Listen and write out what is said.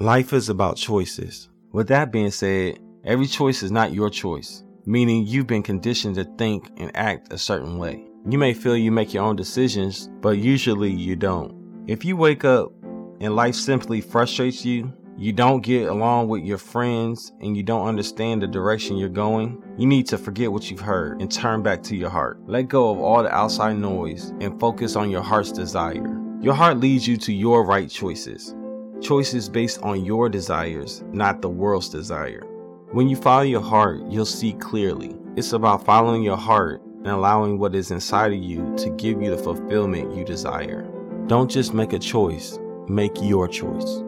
Life is about choices. With that being said, every choice is not your choice, meaning you've been conditioned to think and act a certain way. You may feel you make your own decisions, but usually you don't. If you wake up and life simply frustrates you, you don't get along with your friends, and you don't understand the direction you're going, you need to forget what you've heard and turn back to your heart. Let go of all the outside noise and focus on your heart's desire. Your heart leads you to your right choices. Choices based on your desires, not the world's desire. When you follow your heart, you'll see clearly. It's about following your heart and allowing what is inside of you to give you the fulfillment you desire. Don't just make a choice, make your choice.